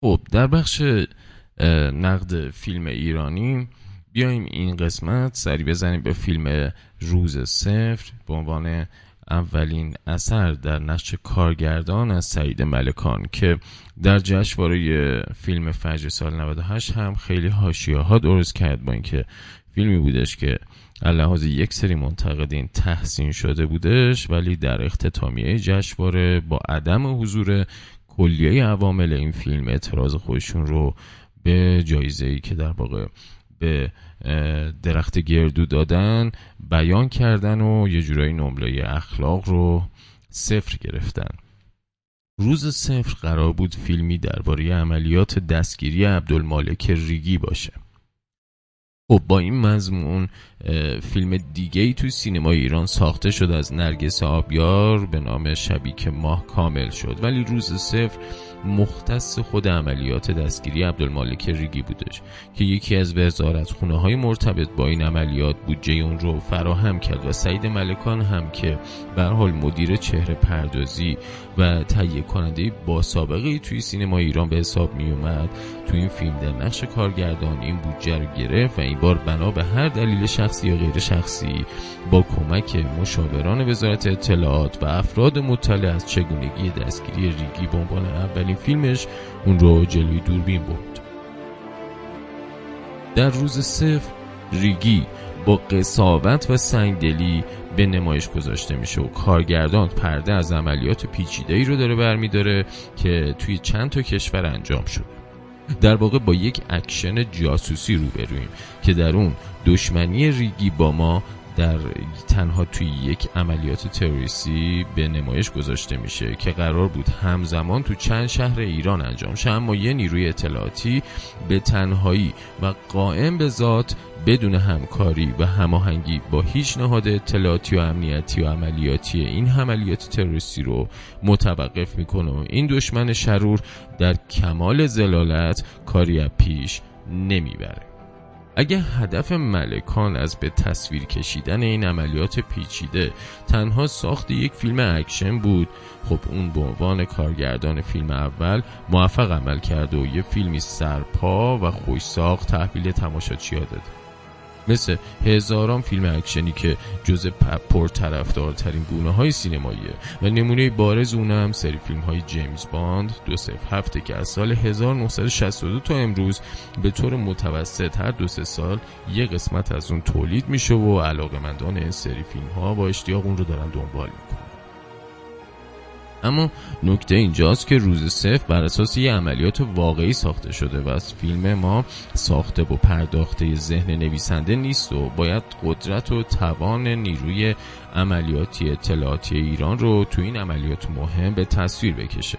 خب در بخش نقد فیلم ایرانی بیایم این قسمت سری بزنیم به فیلم روز صفر به عنوان اولین اثر در نقش کارگردان از سعید ملکان که در جشنواره فیلم فجر سال 98 هم خیلی حاشیه ها درست کرد با اینکه فیلمی بودش که لحاظ یک سری منتقدین تحسین شده بودش ولی در اختتامیه جشنواره با عدم حضور کلیه عوامل این فیلم اعتراض خودشون رو به جایزه ای که در واقع به درخت گردو دادن بیان کردن و یه جورایی نمره اخلاق رو صفر گرفتن. روز صفر قرار بود فیلمی درباره عملیات دستگیری عبدالمالک ریگی باشه. خب با این مضمون فیلم دیگه ای توی سینما ایران ساخته شد از نرگس آبیار به نام شبیک ماه کامل شد. ولی روز صفر مختص خود عملیات دستگیری عبدالمالک ریگی بودش که یکی از وزارت خونه های مرتبط با این عملیات بودجه اون رو فراهم کرد و سعید ملکان هم که به حال مدیر چهره پردازی و تهیه کننده با سابقه توی سینما ایران به حساب می اومد تو این فیلم در نقش کارگردان این بودجه رو گرفت و این بار بنا به هر دلیل شخصی یا غیر شخصی با کمک مشاوران وزارت اطلاعات و افراد مطلع از چگونگی دستگیری ریگی به عنوان اولین فیلمش اون رو جلوی دوربین برد. در روز صفر ریگی با قساوت و سنگدلی به نمایش گذاشته میشه و کارگردان پرده از عملیات پیچیده ای رو داره برمیداره که توی چند تا کشور انجام شده. در واقع با یک اکشن جاسوسی روبروییم که در اون دشمنی ریگی با ما در تنها توی یک عملیات تروریستی به نمایش گذاشته میشه که قرار بود همزمان تو چند شهر ایران انجام شه اما یه نیروی اطلاعاتی به تنهایی و قائم به ذات بدون همکاری و هماهنگی با هیچ نهاد اطلاعاتی و امنیتی و عملیاتی این عملیات تروریستی رو متوقف می‌کنه. این دشمن شرور در کمال ضلالت کاری پیش نمی‌بره. اگه هدف ملکان از به تصویر کشیدن این عملیات پیچیده تنها ساخت یک فیلم اکشن بود خب اون به عنوان کارگردان فیلم اول موفق عمل کرده و یه فیلمی سرپا و خوش ساخت تحویل تماشاچی‌ها داده. مثل هزاران فیلم اکشنی که جز پرطرفدارترین گونه های سینماییه. و نمونه بارز اون هم سری فیلم های جیمز باند دو صفر هفت که از سال 1962 تا امروز به طور متوسط هر دو سه سال یه قسمت از اون تولید میشه و علاقمندان این سری فیلم ها با اشتیاق اون رو دارن دنبال می‌کنن. اما نکته اینجاست که روز صفر بر اساس یه عملیات واقعی ساخته شده و از فیلم ما ساخته و پرداخته ذهن نویسنده نیست و باید قدرت و توان نیروی عملیاتی اطلاعاتی ایران رو تو این عملیات مهم به تصویر بکشه.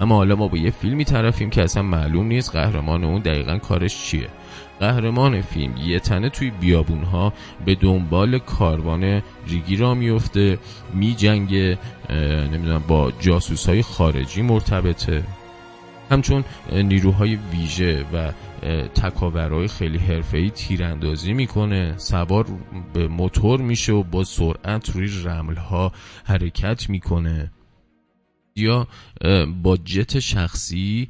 اما حالا ما با یه فیلمی طرفیم که اصلا معلوم نیست قهرمان اون دقیقا کارش چیه. قهرمان فیلم یه تنه توی بیابون ها به دنبال کاروان ریگی را میفته می جنگه نمی‌دونم با جاسوس های خارجی مرتبطه. همچون نیروهای ویژه و تکاورهای خیلی حرفه‌ای تیراندازی می‌کنه. سوار به موتور میشه و با سرعت روی رملها حرکت می‌کنه. یا با جت شخصی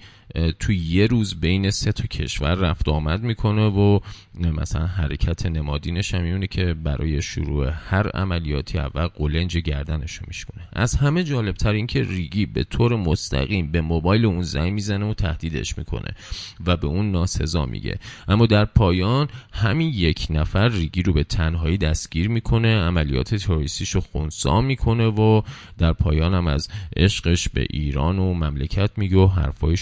تو یه روز بین سه تا کشور رفت آمد می‌کنه و مثلا حرکت نمادینش هم که برای شروع هر عملیاتی اول قلنج گردنش رو میشکنه از همه جالبتر این که ریگی به طور مستقیم به موبایل اون زنگ می‌زنه و تهدیدش می‌کنه و به اون ناسزا میگه. اما در پایان همین یک نفر ریگی رو به تنهایی دستگیر می‌کنه عملیات تروریستیش رو خونسا می‌کنه و در پایان هم از عشقش به ایران و مملکت میگه و حرفای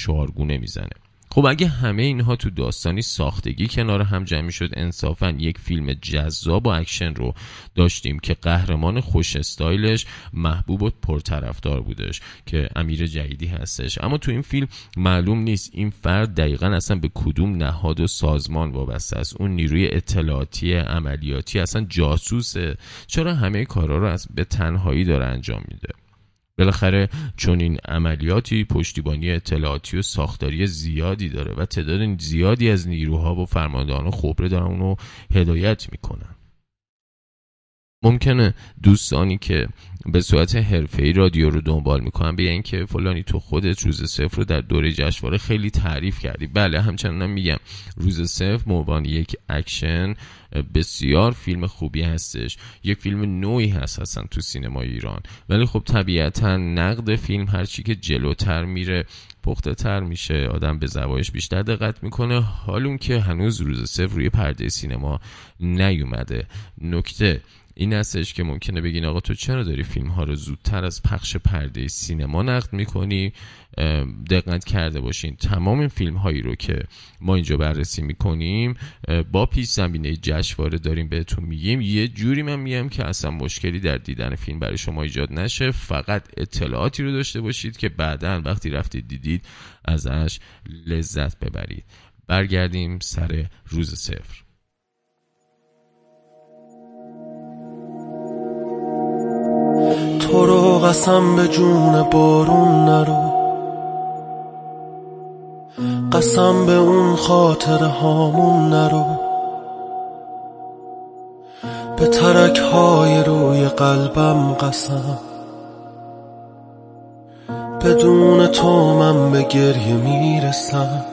شعارگونه نمی‌زنه. خب اگه همه اینها تو داستانی ساختگی کنار هم جمع شد انصافا یک فیلم جذاب و اکشن رو داشتیم که قهرمان خوش استایلش محبوب و پرطرفدار بودش که امیر جدیدی هستش. اما تو این فیلم معلوم نیست این فرد دقیقا اصلا به کدوم نهاد و سازمان وابسته است. اون نیروی اطلاعاتی عملیاتی اصلا جاسوسه. چرا همه کارا رو از به تنهایی داره انجام میده؟ بالاخره چون این عملیاتی پشتیبانی اطلاعاتی و ساختاری زیادی داره و تعداد زیادی از نیروها و فرماندهان خبره دارن اونو هدایت می‌کنن. ممکنه دوستانی که به صورت حرفه‌ای رادیو رو دنبال می‌کنن بگن که فلانی تو خودت روز صفر رو در دوره جشنواره خیلی تعریف کردی. بله همچنان میگم روز صفر به عنوان یک اکشن بسیار فیلم خوبی هستش. یک فیلم نوعی هست هستن تو سینما ایران. ولی خب طبیعتا نقد فیلم هرچی که جلوتر میره پخته تر میشه. آدم به زوایاش بیشتر دقت می‌کنه. حال که هنوز روز صفر روی پرده سینما نیومده. نکته این هستش که ممکنه بگین آقا تو چرا داری فیلم ها رو زودتر از پخش پرده سینما نقد می‌کنی؟ دقت کرده باشین. تمام این فیلم هایی رو که ما اینجا بررسی می‌کنیم با پیش زمینه جشنواره داریم بهتون میگیم. یه جوری من میگم که اصلا مشکلی در دیدن فیلم برای شما ایجاد نشه. فقط اطلاعاتی رو داشته باشید که بعدا وقتی رفتید دیدید ازش لذت ببرید. برگردیم سر روز صفر. تو رو قسم به جون بارون نرو. قسم به اون خاطر هامون نرو. به ترک های روی قلبم قسم. بدون تو من به گریه می‌رسم.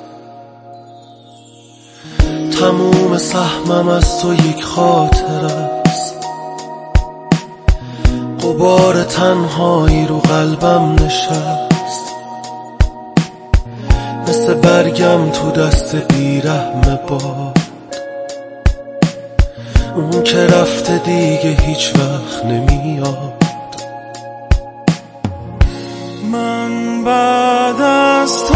تموم سهمم از تو یک خاطره قبار تنهایی رو قلبم نشست. مثل برگم تو دست بیرحم باد. اون که رفته دیگه هیچ وقت نمیاد. بعد از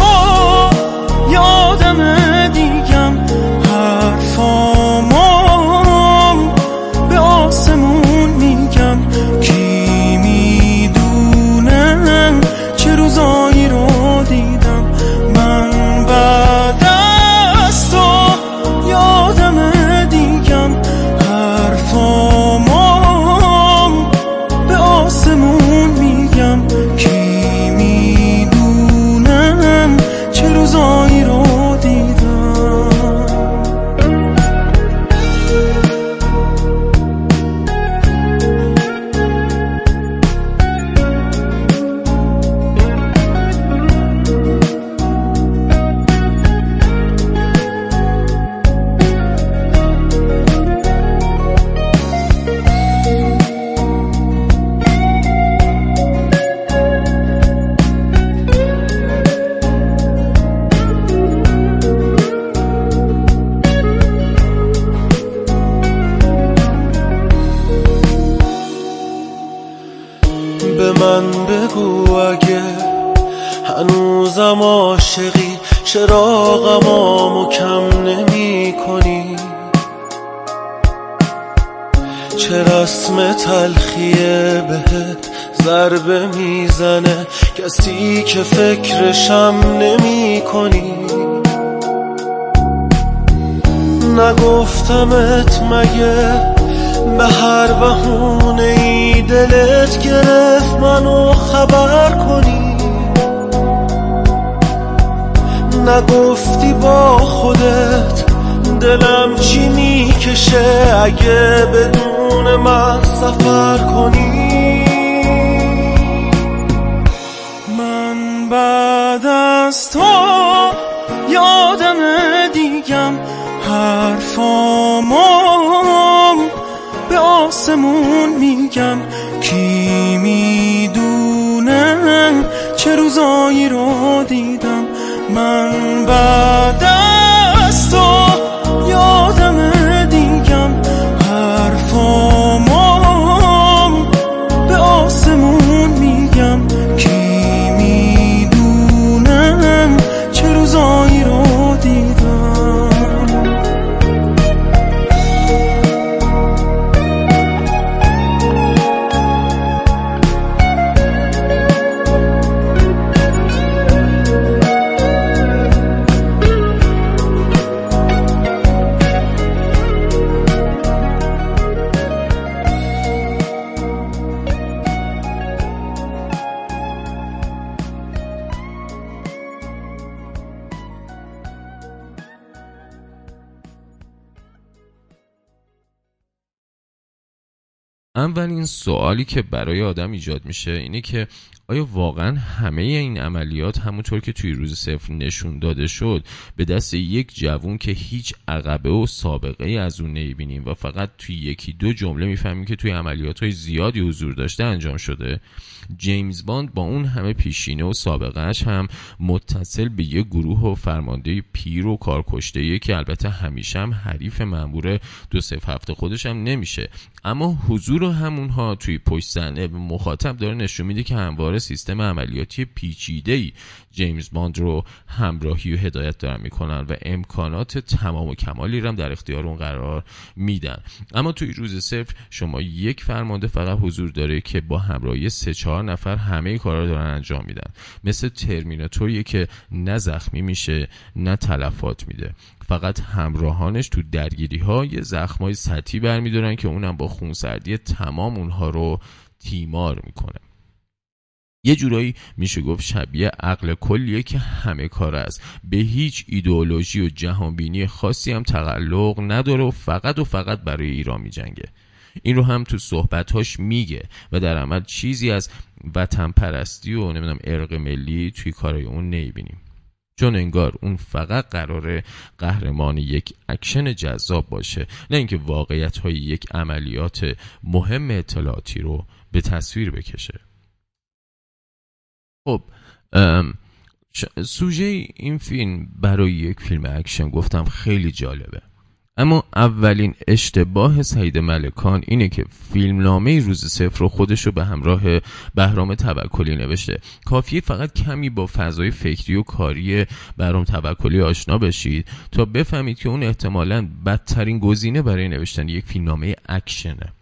کنی؟ چه رسم تلخیه بهت ضربه می‌زنه؟ کسی که فکرشم نمی کنی نگفتمت مگه به هر بهونه ای دلت گرفت منو خبر کنی؟ نگفتی با خودت دلم چی می‌کشه اگه بدون من سفر کنی؟ من بعد از تو یادم دیگم حرفامو به آسمون میگم. کی می‌دونه چه روزایی رو دیدم؟ من بعد اولین سوالی که برای آدم ایجاد میشه اینه که آیا واقعا همه این عملیات همونطور که توی روز صفر نشون داده شد به دست یک جوون که هیچ عقبه و سابقه از اون نمی‌بینیم و فقط توی یکی دو جمله می‌فهمیم که توی عملیات های زیادی حضور داشته انجام شده؟ جیمز باند با اون همه پیشینه و سابقهش هم متصل به یه گروه و فرمانده پیر و کارکشته که البته همیشه هم حریف مامور دو سف هفته خودش هم نمیشه. اما حضور همونها توی پشت صحنه مخاطب داره نشون میده که همواره سیستم عملیاتی پیچیده ای جیمز باند رو همراهی و هدایت دارن می‌کنن و امکانات تمام و کمالی رو هم در اختیار اون قرار میدن. اما توی روز صفر شما یک فرمانده فقط حضور داره که با همراهی سه چهار نفر همه کارا دارن انجام میدن. مثل ترمیناتوریه که نه زخمی میشه نه تلفات میده. فقط همراهانش تو درگیری ها یه زخمای سطحی برمیدارن که اونم با خونسردی تمام اونها رو تیمار می‌کنه. یه جورایی میشه گفت شبیه عقل کلیه که همه کار است. به هیچ ایدئولوژی و جهانبینی خاصی هم تقلق نداره و فقط و فقط برای ایران میجنگه. این رو هم تو صحبتهاش میگه و در عمل چیزی از وطن پرستی و نمی‌دونم ارق ملی توی کارای اون نمی‌بینیم. چون انگار اون فقط قراره قهرمان یک اکشن جذاب باشه نه اینکه واقعیت های یک عملیات مهم اطلاعاتی رو به تصویر بکشه. خب سوژه این فیلم برای یک فیلم اکشن گفتم خیلی جالبه. اما اولین اشتباه سعید ملکان اینه که فیلمنامه روز صفر رو خودش رو به همراه بهرام توکلی نوشته. کافیه فقط کمی با فضای فکری و کاری بهرام توکلی آشنا بشید تا بفهمید که اون احتمالا بدترین گزینه برای نوشتن یک فیلمنامه اکشنه.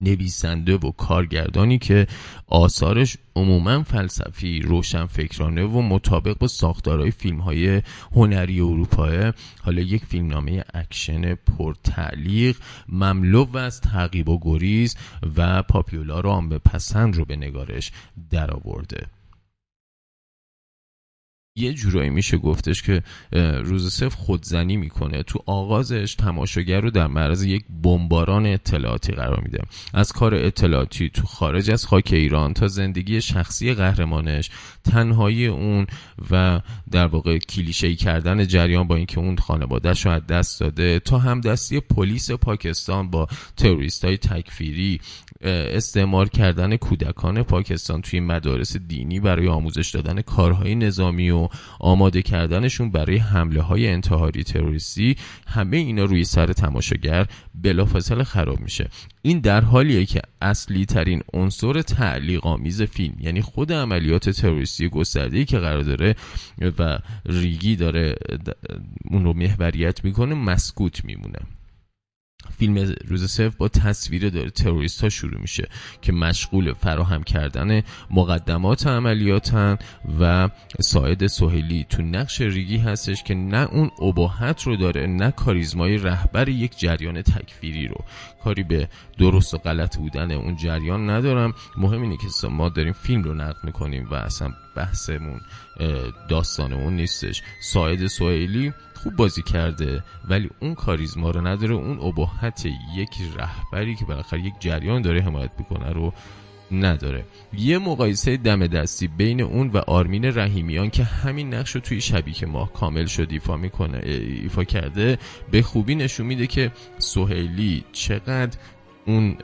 نویسنده و کارگردانی که آثارش عموما فلسفی روشن فکرانه و مطابق با ساختارهای فیلم های هنری اروپاست. حالا یک فیلمنامه اکشن پرتعلیق مملو از تعقیب و گریز و پاپیولا رو به پسند رو به نگارش درآورده. یه جورایی میشه گفتش که روز صفر خودزنی می‌کنه. تو آغازش تماشاگر رو در معرض یک بمباران اطلاعاتی قرار میده. از کار اطلاعاتی تو خارج از خاک ایران تا زندگی شخصی قهرمانش تنهایی اون و در واقع کلیشه کردن جریان با اینکه اون خانوادهش رو از دست داده تا هم دستی پلیس پاکستان با تروریست های تکفیری استعمار کردن کودکان پاکستان توی مدارس دینی برای آموزش دادن کارهای نظامی و آماده کردنشون برای حمله های انتحاری تروریستی همه اینا روی سر تماشاگر بلافاصله خراب میشه. این در حالیه که اصلی ترین عنصر تعلیق آمیز فیلم یعنی خود عملیات تروریستی گسترده که قرار داره و ریگی داره اون رو محوریت می‌کنه مسکوت میمونه. فیلم روز صفر با تصویر داره تروریست ها شروع میشه که مشغول فراهم کردن مقدمات عملیاتن و ساعد سهیلی تو نقش ریگی هستش که نه اون اباحت رو داره نه کاریزمای رهبر یک جریان تکفیری رو. کاری به درست و غلط بودن اون جریان ندارم. مهم اینه که ما داریم فیلم رو نقد می‌کنیم و اصلا بحثمون داستانمون نیستش. ساعد سهیلی خوب بازی کرده ولی اون کاریزما رو نداره. اون ابهت یک رهبری که بالاخره یک جریان داره حمایت می‌کنه رو نداره. یه مقایسه دم دستی بین اون و آرمین رحیمیان که همین نقش رو توی شبیه ماه کامل شد ایفا می‌کنه ایفا کرده به خوبی نشون میده که سهیلی چقدر اون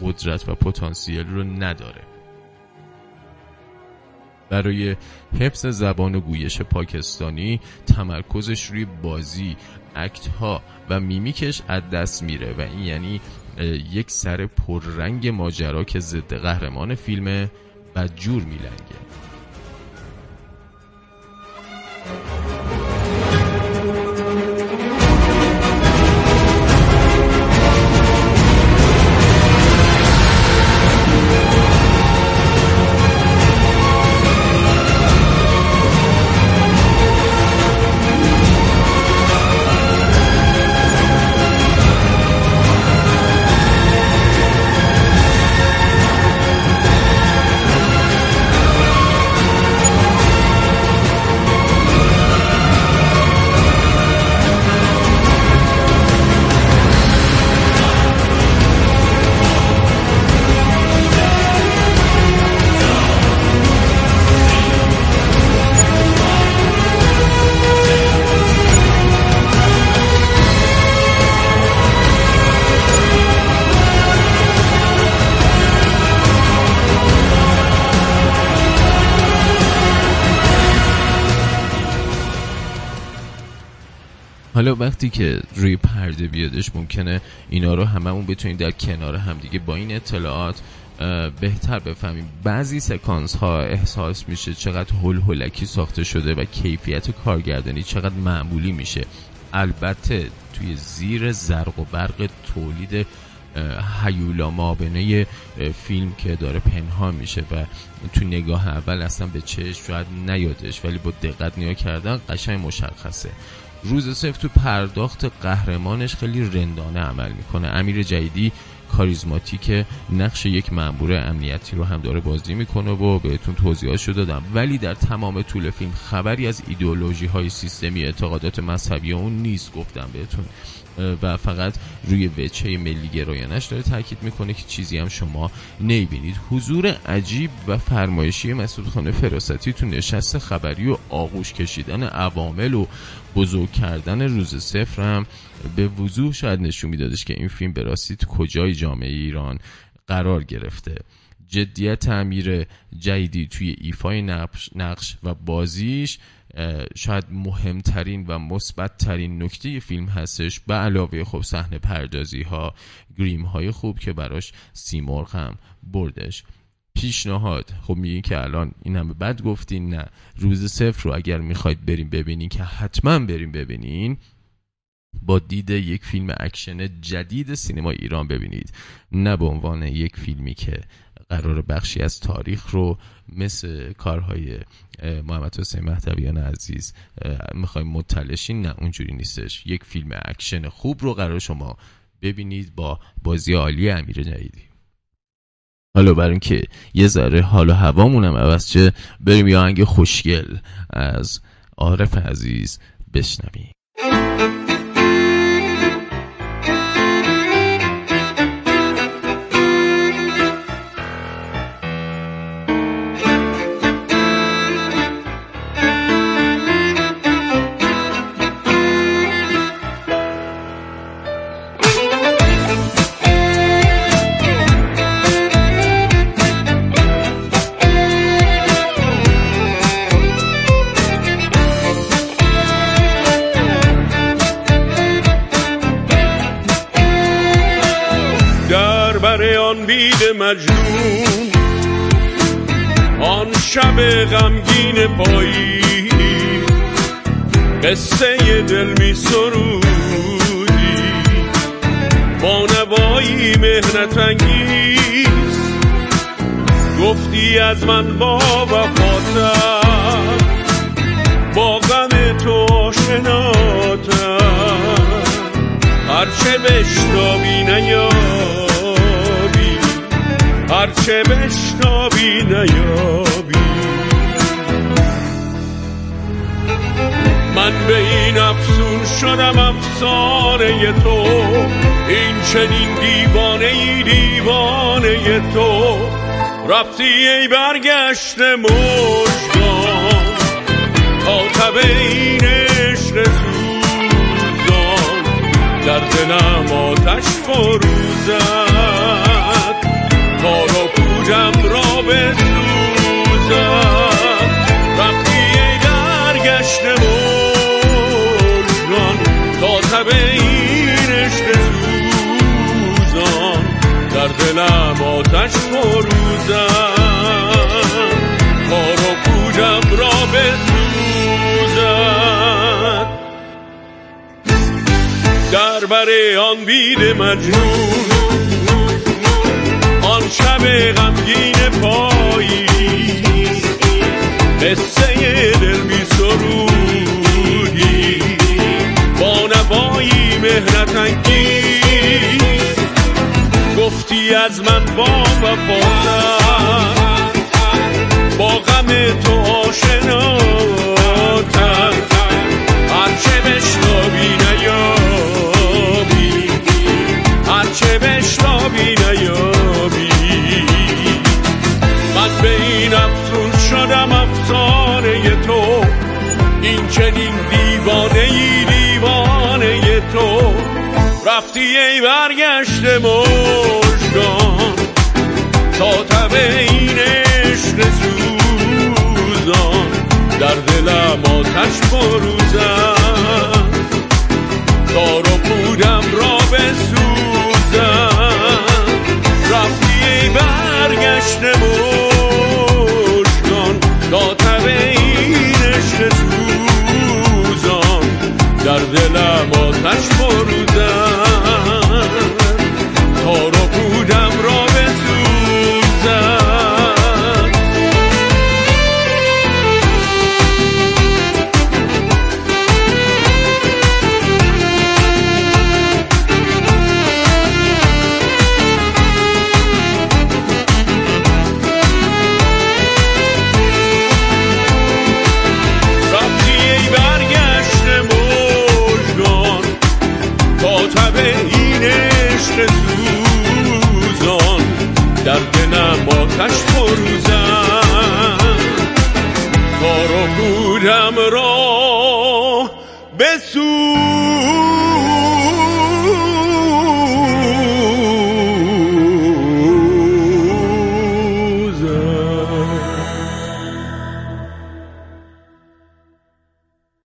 قدرت و پتانسیل رو نداره. برای حفظ زبان و گویش پاکستانی تمرکزش روی بازی اکت ها و میمیکش از دست میره و این یعنی یک سر پررنگ ماجرا که ضد قهرمان فیلم بدجور میلنگه. حالا وقتی که روی پرده بیادش ممکنه اینا رو هممون بتونیم در کنار همدیگه با این اطلاعات بهتر بفهمیم. بعضی سکانس ها احساس میشه چقدر هول هولکی ساخته شده و کیفیت کارگردانی چقدر معمولی میشه. البته توی زیر زرق و برق تولید هیولا مابنه فیلم که داره پنهان میشه و تو نگاه اول اصلا به چشم شاید نیادش ولی با دقت نیا کردن قشنگ مشخصه. روز سفت تو پرداخت قهرمانش خیلی رندانه عمل می‌کنه. امیر جدیدی کاریزماتیک نقش یک مأمور امنیتی رو هم داره بازی می‌کنه و بهتون توضیحات دادم. ولی در تمام طول فیلم خبری از ایدئولوژی های سیستمی اعتقادات مذهبی اون نیست گفتم بهتون. و فقط روی وچه ملی گرایانش داره تاکید می‌کنه که چیزی هم شما نمی‌بینید. حضور عجیب و فرمایشی مسعود خانه فراستی تو نشست خبری و آغوش کشیدن عوامل و بزرگ کردن روز صفر هم به وضوح شاید نشون میدادش که این فیلم به راستی تو کجای جامعه ایران قرار گرفته. جدیت تعمیر جدیدی توی ایفای نقش و بازیش شاید مهمترین و مثبتترین نکته فیلم هستش. به علاوه خب صحنه پردازی ها گریم های خوب که براش سیمرغ هم بردش. پیشنهاد خب میگین که الان این همه بد گفتین نه. روز صفر رو اگر می‌خواید بریم ببینین که حتما بریم ببینین با دید یک فیلم اکشن جدید سینما ایران ببینید. نه به عنوان یک فیلمی که قراره بخشی از تاریخ رو مثل کارهای محمد حسین مهدویان عزیز می‌خوایم مطلع شیم نه اونجوری نیستش. یک فیلم اکشن خوب رو قراره شما ببینید با بازی عالی امیر جدیدی. حالا برای اینکه یه ذره حال و هوامونم عوض چه بریم یه آهنگ خوشگل از عارف عزیز بشنویم. گفتی از من با وفاتم با غم تو آشناتم هرچه بشنابی نیاد هرچه بشنابی نیابی. من به این افسون شدم افسانه تو. این چنین دیوانه ای دیوانه تو. رفتی ای برگشت مشگان تا تب این عشق سوزان. در دلم آتش فروزن. دلم آتش فروزم کار و پوجم را بسوزم در بر آن بید مجنون. شب غمگین پایی. قصه دل بی سرودی. با نوایی مهنت انگیز. گفتی از من با وفاتم با غم تو آشناتم هرچه بشنابی نیابی هرچه بشنابی نیابی. من به این افسون شدم افسانه تو این چنین دیوانه ای دیوانه تو. رفتی ای برگشت مشگان تا این عشق سوزان. در دلم آتش بروزم تار و پودم را بسوزم. رفتی برگشت مشکان تا تب این عشق سوزان. در دلم آتش بردن